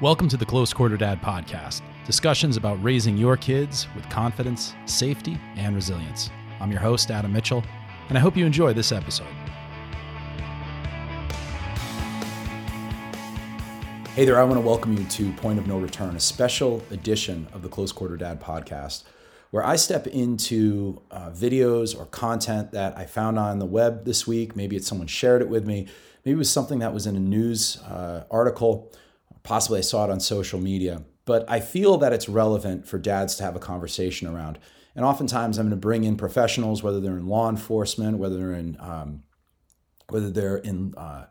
Welcome to the Close Quarter Dad podcast discussions about raising your kids with confidence, safety, and resilience. I'm your host, Adam Mitchell, and I hope you enjoy this episode. Hey there, I want to welcome you to Point of No Return, a special edition of the Close Quarter Dad podcast, where I step into uh, videos or content that I found on the web this week. Maybe it's someone shared it with me, maybe it was something that was in a news uh, article Possibly I saw it on social media, but I feel that it's relevant for dads to have a conversation around. And oftentimes I'm going to bring in professionals, whether they're in law enforcement, whether they're in, um, whether they're in uh,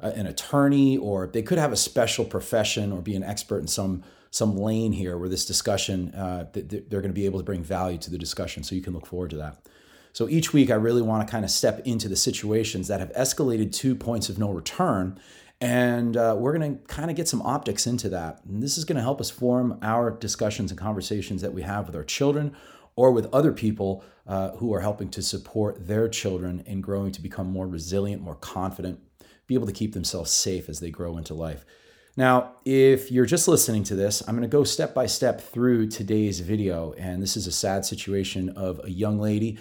an attorney, or they could have a special profession or be an expert in some some lane here where this discussion uh, they're going to be able to bring value to the discussion. So you can look forward to that. So each week, I really want to kind of step into the situations that have escalated to points of no return and uh, we're going to kind of get some optics into that. And this is going to help us form our discussions and conversations that we have with our children or with other people uh, who are helping to support their children in growing to become more resilient, more confident, be able to keep themselves safe as they grow into life. Now, if you're just listening to this, I'm going to go step by step through today's video. And this is a sad situation of a young lady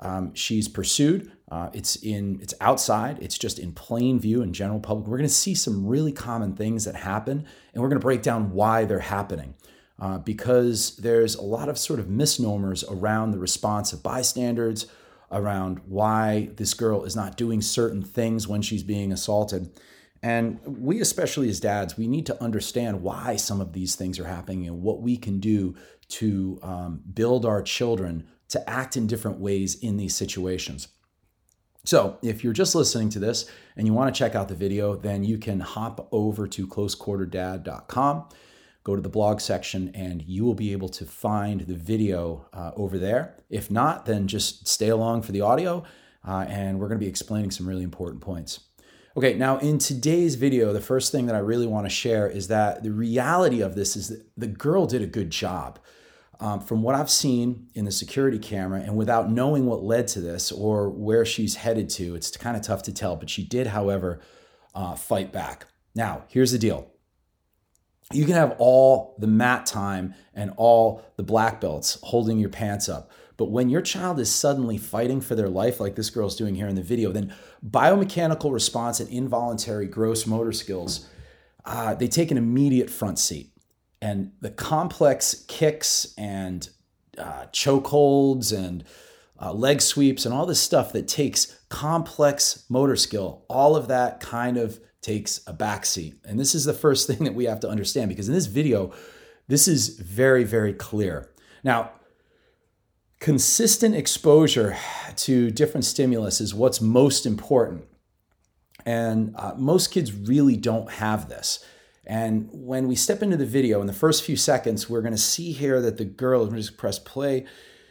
um, she's pursued. Uh, it's in it's outside. It's just in plain view in general public. We're going to see some really common things that happen, and we're going to break down why they're happening. Uh, because there's a lot of sort of misnomers around the response of bystanders, around why this girl is not doing certain things when she's being assaulted. And we, especially as dads, we need to understand why some of these things are happening and what we can do to um, build our children to act in different ways in these situations. So, if you're just listening to this and you want to check out the video, then you can hop over to closequarterdad.com, go to the blog section, and you will be able to find the video uh, over there. If not, then just stay along for the audio, uh, and we're going to be explaining some really important points. Okay, now in today's video, the first thing that I really want to share is that the reality of this is that the girl did a good job um, from what I've seen in the security camera, and without knowing what led to this or where she's headed to, it's kind of tough to tell. But she did, however, uh, fight back. Now, here's the deal you can have all the mat time and all the black belts holding your pants up. But when your child is suddenly fighting for their life, like this girl's doing here in the video, then biomechanical response and involuntary gross motor skills, uh, they take an immediate front seat and the complex kicks and uh, chokeholds and uh, leg sweeps and all this stuff that takes complex motor skill, all of that kind of takes a backseat. And this is the first thing that we have to understand because in this video, this is very, very clear. Now, consistent exposure to different stimulus is what's most important. And uh, most kids really don't have this. And when we step into the video in the first few seconds, we're going to see here that the girl, me just press play.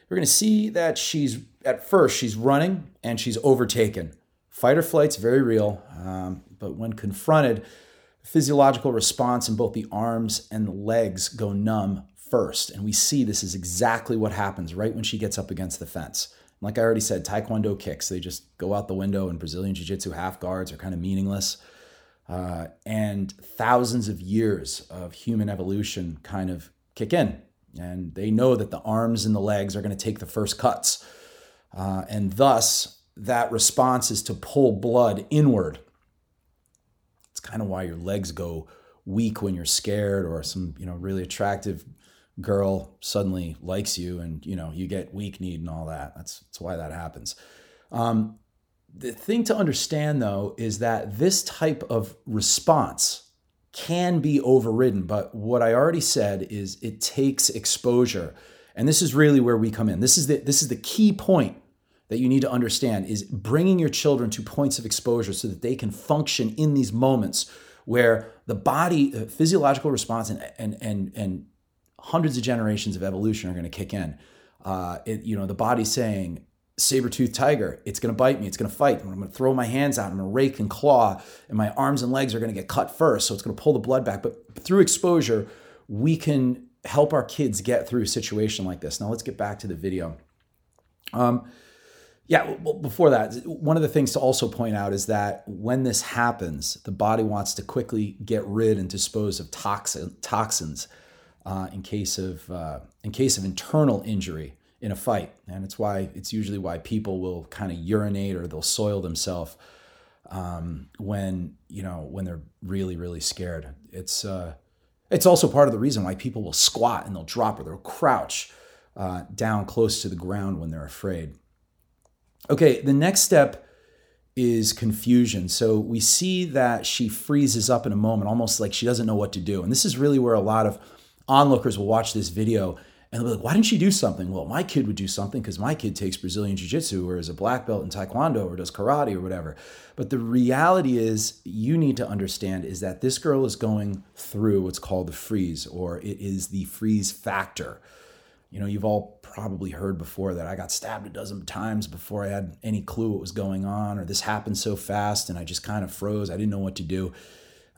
We're going to see that she's, at first, she's running and she's overtaken. Fight or flight's very real, um, but when confronted, physiological response in both the arms and the legs go numb first. And we see this is exactly what happens right when she gets up against the fence. Like I already said, Taekwondo kicks, they just go out the window, and Brazilian Jiu Jitsu half guards are kind of meaningless uh, and thousands of years of human evolution kind of kick in. And they know that the arms and the legs are going to take the first cuts. Uh, and thus, that response is to pull blood inward. It's kind of why your legs go weak when you're scared or some, you know, really attractive girl suddenly likes you and, you know, you get weak kneed and all that. That's, that's why that happens. Um, the thing to understand though is that this type of response can be overridden but what i already said is it takes exposure. And this is really where we come in. This is the this is the key point that you need to understand is bringing your children to points of exposure so that they can function in these moments where the body uh, physiological response and and and, and hundreds of generations of evolution are going to kick in. Uh, it, you know the body's saying saber-toothed tiger. It's going to bite me. It's going to fight. I'm going to throw my hands out. I'm going to rake and claw, and my arms and legs are going to get cut first. So it's going to pull the blood back. But through exposure, we can help our kids get through a situation like this. Now let's get back to the video. Um, Yeah, well, before that, one of the things to also point out is that when this happens, the body wants to quickly get rid and dispose of toxin, toxins uh, in case of uh, in case of internal injury in a fight, and it's why it's usually why people will kind of urinate or they'll soil themselves um, when you know when they're really really scared. It's uh, it's also part of the reason why people will squat and they'll drop or they'll crouch uh, down close to the ground when they're afraid. Okay, the next step is confusion. So we see that she freezes up in a moment, almost like she doesn't know what to do. And this is really where a lot of onlookers will watch this video and they'll be like, why didn't she do something? Well, my kid would do something because my kid takes Brazilian Jiu Jitsu or is a black belt in Taekwondo or does karate or whatever. But the reality is, you need to understand is that this girl is going through what's called the freeze, or it is the freeze factor. You know, you've all probably heard before that I got stabbed a dozen times before I had any clue what was going on, or this happened so fast and I just kind of froze. I didn't know what to do.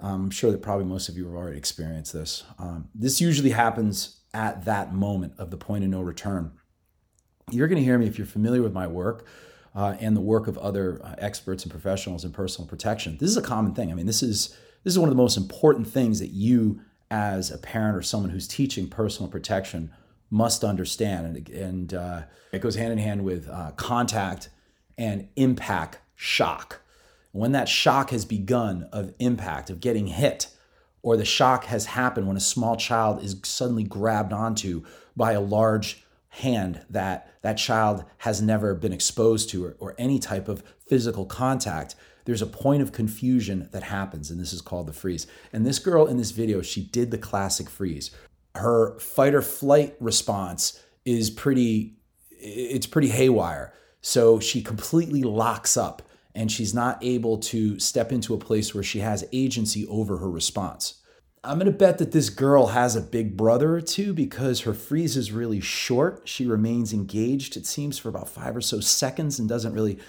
Um, I'm sure that probably most of you have already experienced this. Um, this usually happens at that moment of the point of no return. You're going to hear me if you're familiar with my work uh, and the work of other uh, experts and professionals in personal protection. This is a common thing. I mean, this is this is one of the most important things that you, as a parent or someone who's teaching personal protection, must understand. And, and uh, it goes hand in hand with uh, contact and impact shock. When that shock has begun of impact, of getting hit, or the shock has happened when a small child is suddenly grabbed onto by a large hand that that child has never been exposed to or, or any type of physical contact there's a point of confusion that happens and this is called the freeze. And this girl in this video she did the classic freeze. Her fight or flight response is pretty it's pretty haywire. So she completely locks up and she's not able to step into a place where she has agency over her response. I'm going to bet that this girl has a big brother or two because her freeze is really short. She remains engaged, it seems, for about five or so seconds and doesn't really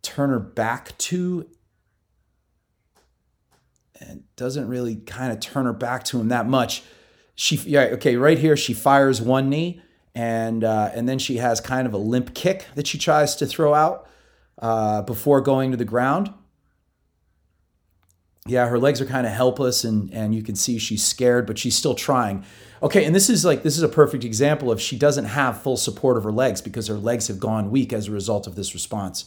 turn her back to and doesn't really kind of turn her back to him that much. She yeah okay right here she fires one knee and uh, and then she has kind of a limp kick that she tries to throw out uh, before going to the ground. Yeah, her legs are kind of helpless and and you can see she's scared, but she's still trying. Okay, and this is like this is a perfect example of she doesn't have full support of her legs because her legs have gone weak as a result of this response.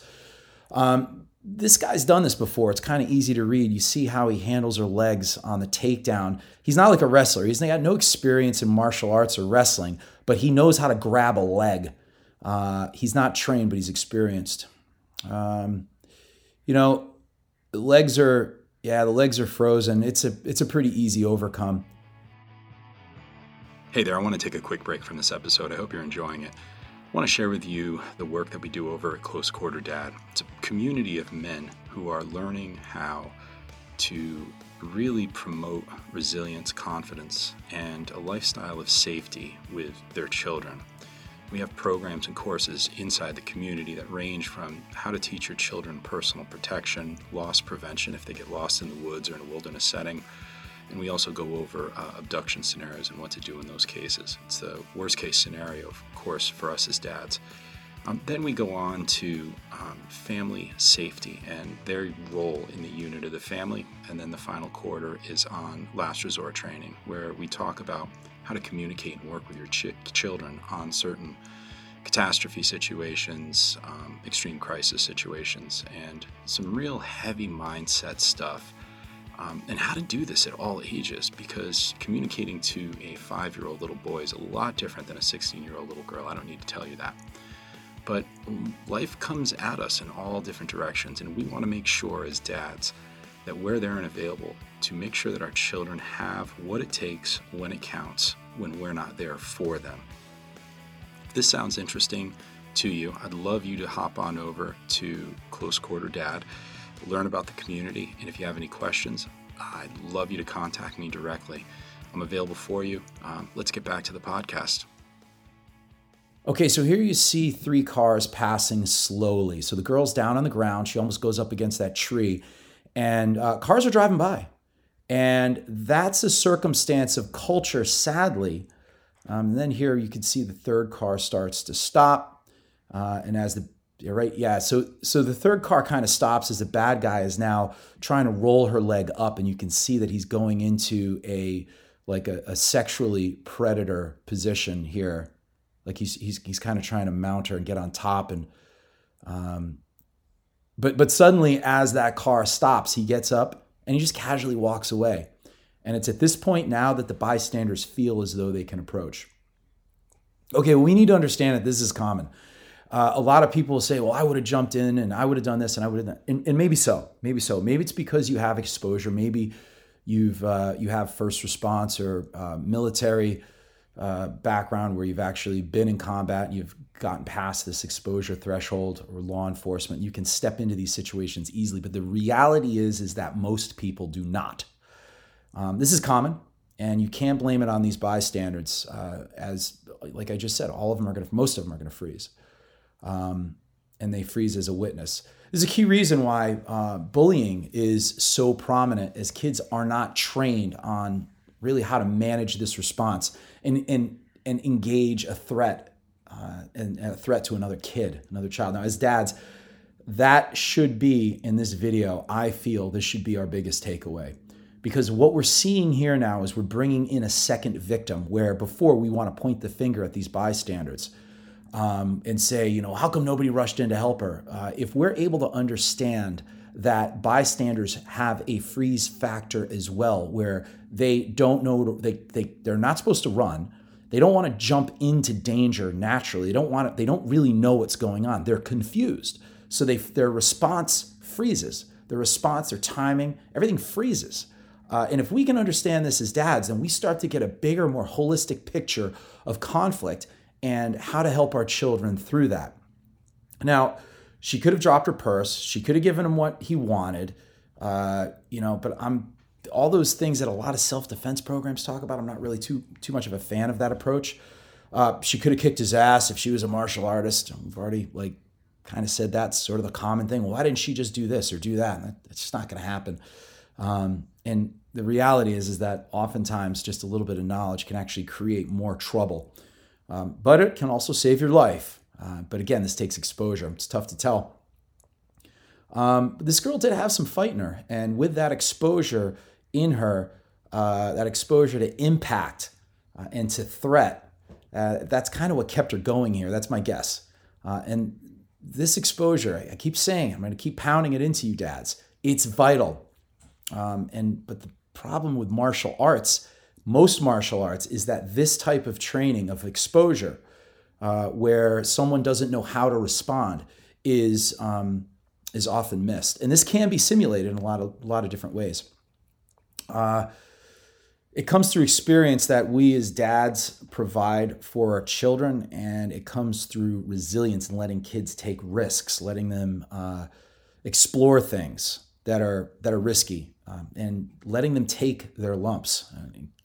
Um, this guy's done this before. It's kind of easy to read. You see how he handles her legs on the takedown. He's not like a wrestler. He's got no experience in martial arts or wrestling, but he knows how to grab a leg. Uh, he's not trained, but he's experienced. Um, you know, the legs are yeah, the legs are frozen. It's a it's a pretty easy overcome. Hey there, I want to take a quick break from this episode. I hope you're enjoying it. I want to share with you the work that we do over at Close Quarter Dad. It's a community of men who are learning how to really promote resilience, confidence, and a lifestyle of safety with their children. We have programs and courses inside the community that range from how to teach your children personal protection, loss prevention if they get lost in the woods or in a wilderness setting, and we also go over uh, abduction scenarios and what to do in those cases. It's the worst case scenario, of course, for us as dads. Um, then we go on to um, family safety and their role in the unit of the family. And then the final quarter is on last resort training, where we talk about how to communicate and work with your ch- children on certain catastrophe situations, um, extreme crisis situations, and some real heavy mindset stuff um, and how to do this at all ages because communicating to a five year old little boy is a lot different than a 16 year old little girl. I don't need to tell you that. But life comes at us in all different directions, and we want to make sure as dads that we're there and available to make sure that our children have what it takes when it counts when we're not there for them. If this sounds interesting to you, I'd love you to hop on over to Close Quarter Dad learn about the community. And if you have any questions, I'd love you to contact me directly. I'm available for you. Um, let's get back to the podcast. Okay, so here you see three cars passing slowly. So the girl's down on the ground. She almost goes up against that tree, and uh, cars are driving by. And that's a circumstance of culture, sadly. Um, and then here you can see the third car starts to stop. Uh, and as the right. Yeah. So so the third car kind of stops as the bad guy is now trying to roll her leg up, and you can see that he's going into a like a, a sexually predator position here. Like he's he's he's kind of trying to mount her and get on top and um but but suddenly as that car stops, he gets up and he just casually walks away. And it's at this point now that the bystanders feel as though they can approach. Okay, well, we need to understand that this is common. Uh, a lot of people say, well, I would have jumped in and I would have done this and I would have done, and, and maybe so, maybe so. Maybe it's because you have exposure. Maybe you've, uh, you have first response or uh, military uh, background where you've actually been in combat and you've gotten past this exposure threshold or law enforcement. You can step into these situations easily. But the reality is, is that most people do not. Um, this is common and you can't blame it on these bystanders uh, as like i just said all of them are going to most of them are going to freeze um, and they freeze as a witness. This is a key reason why uh, bullying is so prominent as kids are not trained on really how to manage this response and, and, and engage a threat uh, and, and a threat to another kid, another child. Now, as dads, that should be in this video, I feel this should be our biggest takeaway. Because what we're seeing here now is we're bringing in a second victim where before we want to point the finger at these bystanders um, and say, you know, how come nobody rushed in to help her? Uh, if we're able to understand that bystanders have a freeze factor as well, where they don't know they they they're not supposed to run. They don't want to jump into danger naturally. They don't want to, they don't really know what's going on. They're confused. So they their response freezes. Their response, their timing, everything freezes. Uh, and if we can understand this as dads, then we start to get a bigger, more holistic picture of conflict and how to help our children through that. Now, she could have dropped her purse. She could have given him what he wanted, uh, you know. But I'm all those things that a lot of self defense programs talk about. I'm not really too too much of a fan of that approach. Uh, she could have kicked his ass if she was a martial artist. We've already like kind of said that's sort of the common thing. Why didn't she just do this or do that? That's just not going to happen. Um, and the reality is is that oftentimes just a little bit of knowledge can actually create more trouble. Um, but it can also save your life. Uh, but again, this takes exposure. It's tough to tell. Um, this girl did have some fight in her, and with that exposure in her, uh, that exposure to impact uh, and to threat, uh, that's kind of what kept her going here. That's my guess. Uh, and this exposure, I keep saying, I'm going to keep pounding it into you, dads. It's vital. Um, and but the problem with martial arts most martial arts is that this type of training of exposure, uh, where someone doesn't know how to respond, is um, is often missed, and this can be simulated in a lot of a lot of different ways. Uh, it comes through experience that we as dads provide for our children, and it comes through resilience and letting kids take risks, letting them uh, explore things that are that are risky um, and letting them take their lumps,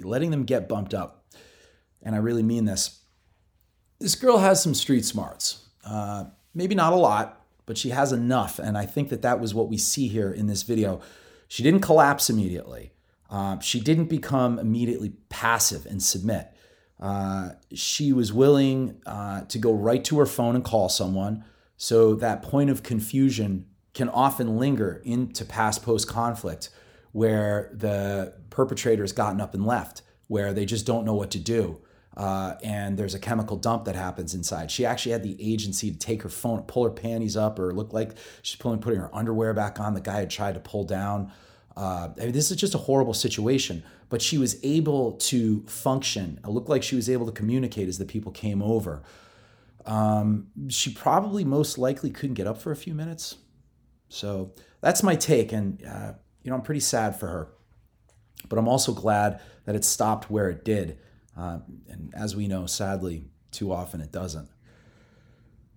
letting them get bumped up. And I really mean this. This girl has some street smarts. Uh, maybe not a lot, but she has enough. And I think that that was what we see here in this video. She didn't collapse immediately. Uh, she didn't become immediately passive and submit. Uh, she was willing uh, to go right to her phone and call someone. So that point of confusion can often linger into past post conflict where the perpetrator has gotten up and left, where they just don't know what to do. Uh, and there's a chemical dump that happens inside. She actually had the agency to take her phone, pull her panties up, or look like she's pulling, putting her underwear back on. The guy had tried to pull down. Uh, I mean, this is just a horrible situation, but she was able to function. It looked like she was able to communicate as the people came over. Um, she probably most likely couldn't get up for a few minutes. So that's my take. And uh, you know, I'm pretty sad for her. But I'm also glad that it stopped where it did. Uh, and as we know, sadly, too often it doesn't.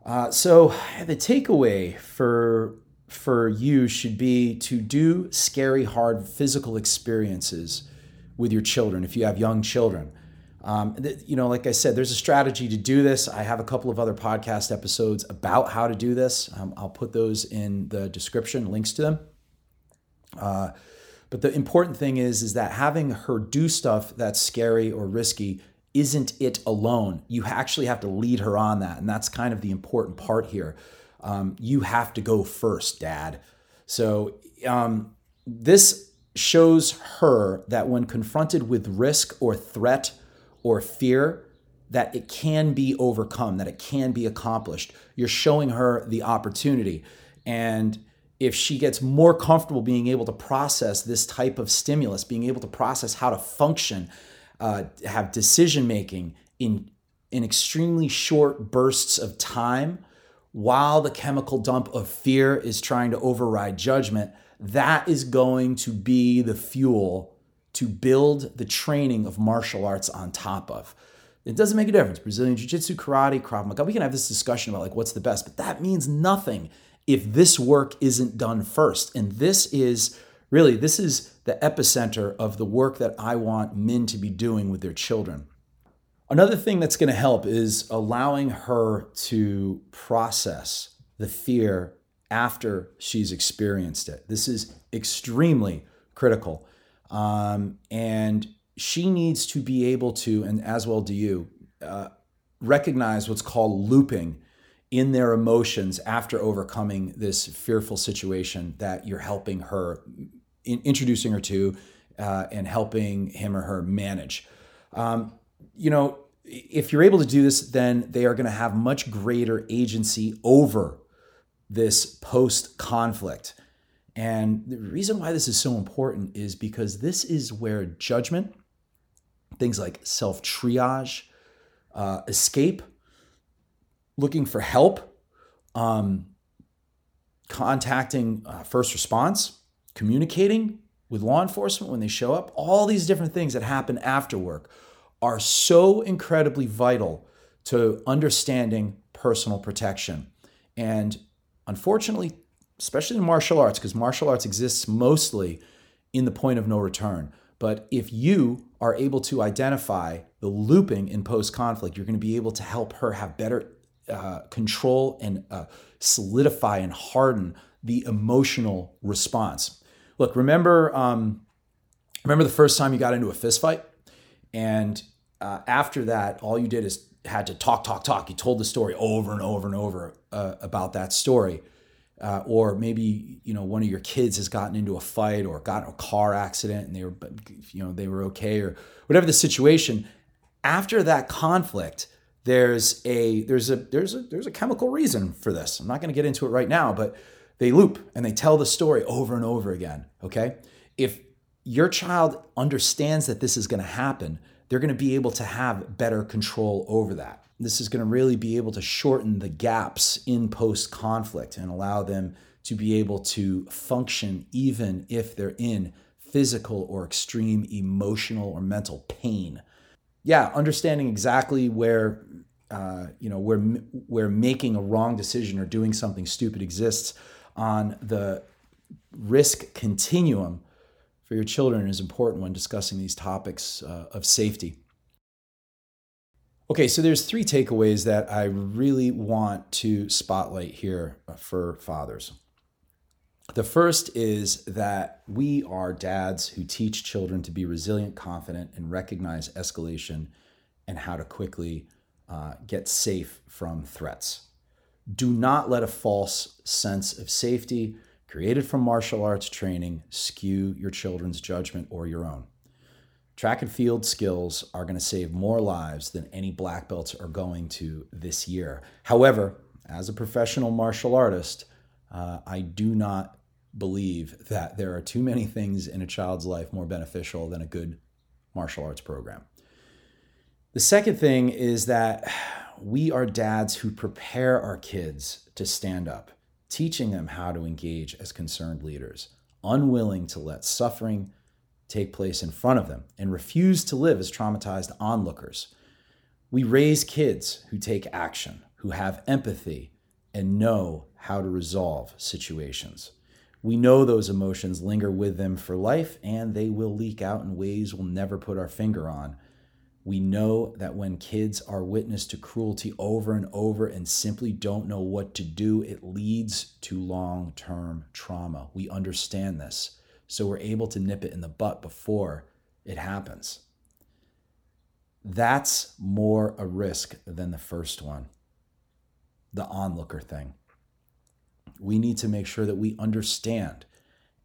Uh, so the takeaway for for you should be to do scary, hard physical experiences with your children if you have young children. Um, you know, like I said, there's a strategy to do this. I have a couple of other podcast episodes about how to do this. Um, I'll put those in the description, links to them. Uh, but the important thing is, is that having her do stuff that's scary or risky isn't it alone. You actually have to lead her on that, and that's kind of the important part here. Um, you have to go first, dad. So um, this shows her that when confronted with risk or threat or fear, that it can be overcome, that it can be accomplished. You're showing her the opportunity. And if she gets more comfortable being able to process this type of stimulus, being able to process how to function, uh, have decision making in in extremely short bursts of time, while the chemical dump of fear is trying to override judgment, that is going to be the fuel to build the training of martial arts on top of. It doesn't make a difference. Brazilian Jiu Jitsu, karate, Krav Maga. We can have this discussion about like what's the best, but that means nothing if this work isn't done first. And this is really this is the epicenter of the work that I want men to be doing with their children. Another thing that's going to help is allowing her to process the fear after she's experienced it. This is extremely critical. Um, and she needs to be able to, and as well do you, uh, recognize what's called looping in their emotions after overcoming this fearful situation that you're helping her, in, introducing her to, uh, and helping him or her manage. Um, you know, if you're able to do this, then they are going to have much greater agency over this post conflict. And the reason why this is so important is because this is where judgment, things like self triage, uh, escape, looking for help, um, contacting uh, first response, communicating with law enforcement when they show up, all these different things that happen after work are so incredibly vital to understanding personal protection. And unfortunately, especially in martial arts, because martial arts exists mostly in the point of no return. But if you are able to identify the looping in post conflict, you're going to be able to help her have better uh, control and uh, solidify and harden the emotional response. Look, remember, um, remember the first time you got into a fist fight, and uh, after that, all you did is had to talk, talk, talk. You told the story over and over and over uh, about that story. Uh, or maybe you know one of your kids has gotten into a fight or gotten a car accident and they were you know they were okay or whatever the situation after that conflict there's a there's a there's a there's a chemical reason for this. I'm not going to get into it right now but they loop and they tell the story over and over again okay? If your child understands that this is going to happen they're going to be able to have better control over that. This is going to really be able to shorten the gaps in post conflict and allow them to be able to function even if they're in physical or extreme emotional or mental pain. Yeah, understanding exactly where uh, you know where where making a wrong decision or doing something stupid exists on the risk continuum for your children is important when discussing these topics uh, of safety. Okay, so there's three takeaways that I really want to spotlight here for fathers. The first is that we are dads who teach children to be resilient, confident, and recognize escalation and how to quickly uh, get safe from threats. Do not let a false sense of safety created from martial arts training skew your children's judgment or your own. Track and field skills are going to save more lives than any black belts are going to this year. However, as a professional martial artist, uh, I do not believe that there are too many things in a child's life more beneficial than a good martial arts program. The second thing is that we are dads who prepare our kids to stand up, teaching them how to engage as concerned leaders, unwilling to let suffering, take place in front of them and refuse to live as traumatized onlookers. We raise kids who take action, who have empathy, and know how to resolve situations. We know those emotions linger with them for life and they will leak out in ways we'll never put our finger on. We know that when kids are witness to cruelty over and over and simply don't know what to do, it leads to long term trauma. We understand this so we're able to nip it in the butt before it happens. That's more a risk than the first one, the onlooker thing. We need to make sure that we understand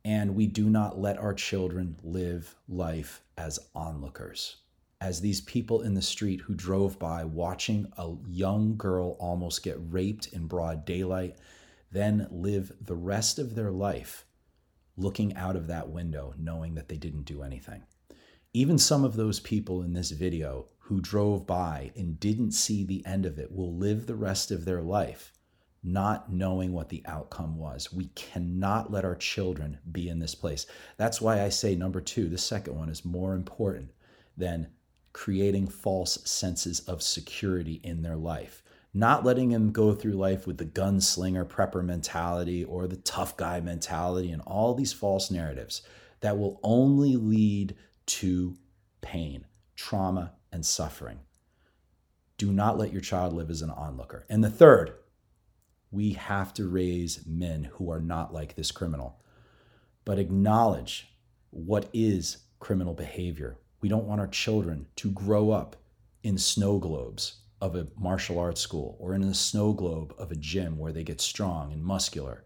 and we do not let our children live life as onlookers. As these people in the street who drove by watching a young girl almost get raped in broad daylight, then live the rest of their life looking out of that window, knowing that they didn't do anything. Even some of those people in this video who drove by and didn't see the end of it will live the rest of their life not knowing what the outcome was. We cannot let our children be in this place. That's why I say number two, the second one is more important than creating false senses of security in their life. Not letting them go through life with the gunslinger prepper mentality or the tough guy mentality and all these false narratives that will only lead to pain, trauma, and suffering. Do not let your child live as an onlooker. And the third, we have to raise men who are not like this criminal, but acknowledge what is criminal behavior. We don't want our children to grow up in snow globes of a martial arts school or in the snow globe of a gym where they get strong and muscular.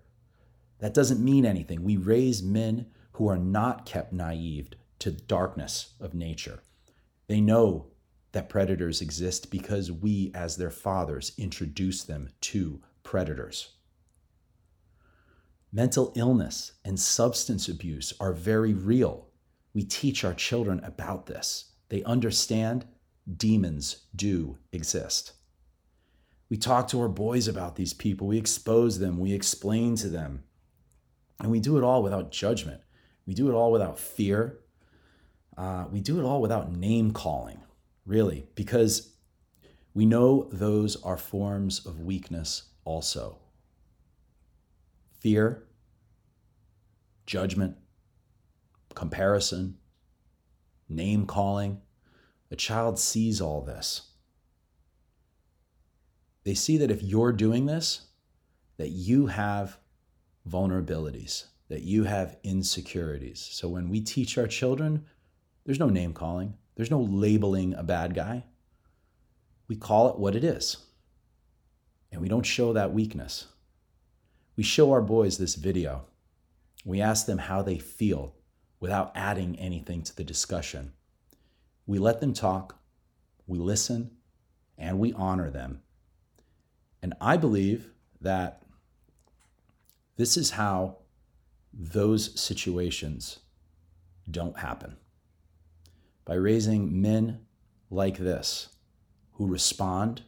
That doesn't mean anything. We raise men who are not kept naive to darkness of nature. They know that predators exist because we, as their fathers, introduce them to predators. Mental illness and substance abuse are very real. We teach our children about this. They understand demons do exist. We talk to our boys about these people. We expose them. We explain to them. And we do it all without judgment. We do it all without fear. Uh, we do it all without name calling, really, because we know those are forms of weakness also fear, judgment, comparison, name calling. A child sees all this. They see that if you're doing this, that you have vulnerabilities, that you have insecurities. So when we teach our children, there's no name calling, there's no labeling a bad guy. We call it what it is and we don't show that weakness. We show our boys this video. We ask them how they feel without adding anything to the discussion. We let them talk, we listen, and we honor them. And I believe that this is how those situations don't happen. By raising men like this who respond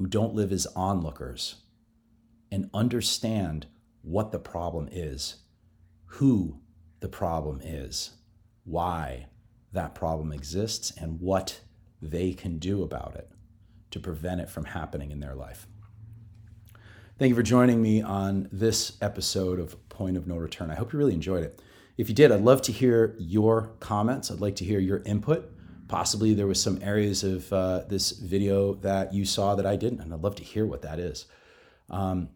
who don't live as onlookers and understand what the problem is, who the problem is, why that problem exists, and what they can do about it to prevent it from happening in their life. Thank you for joining me on this episode of Point of No Return. I hope you really enjoyed it. If you did, I'd love to hear your comments. I'd like to hear your input possibly there was some areas of uh, this video that you saw that I didn't, and I'd love to hear what that is. Um,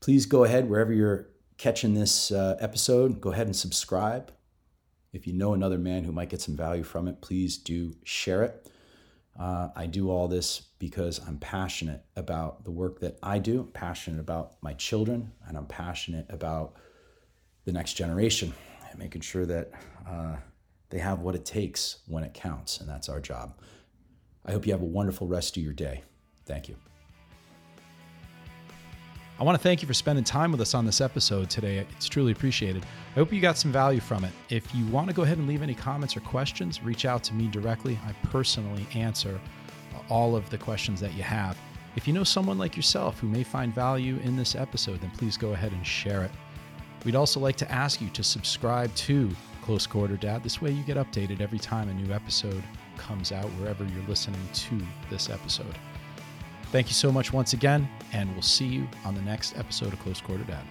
please go ahead wherever you're catching this uh, episode. Go ahead and subscribe. If you know another man who might get some value from it, please do share it. Uh, I do all this because I'm passionate about the work that I do. I'm passionate about my children, and I'm passionate about the next generation and making sure that uh, they have what it takes when it counts, and that's our job. I hope you have a wonderful rest of your day. Thank you. I want to thank you for spending time with us on this episode today. It's truly appreciated. I hope you got some value from it. If you want to go ahead and leave any comments or questions, reach out to me directly. I personally answer all of the questions that you have. If you know someone like yourself who may find value in this episode, then please go ahead and share it. We'd also like to ask you to subscribe to Close Quarter Dad. This way you get updated every time a new episode comes out, wherever you're listening to this episode. Thank you so much once again, and we'll see you on the next episode of Close Quarter Dad.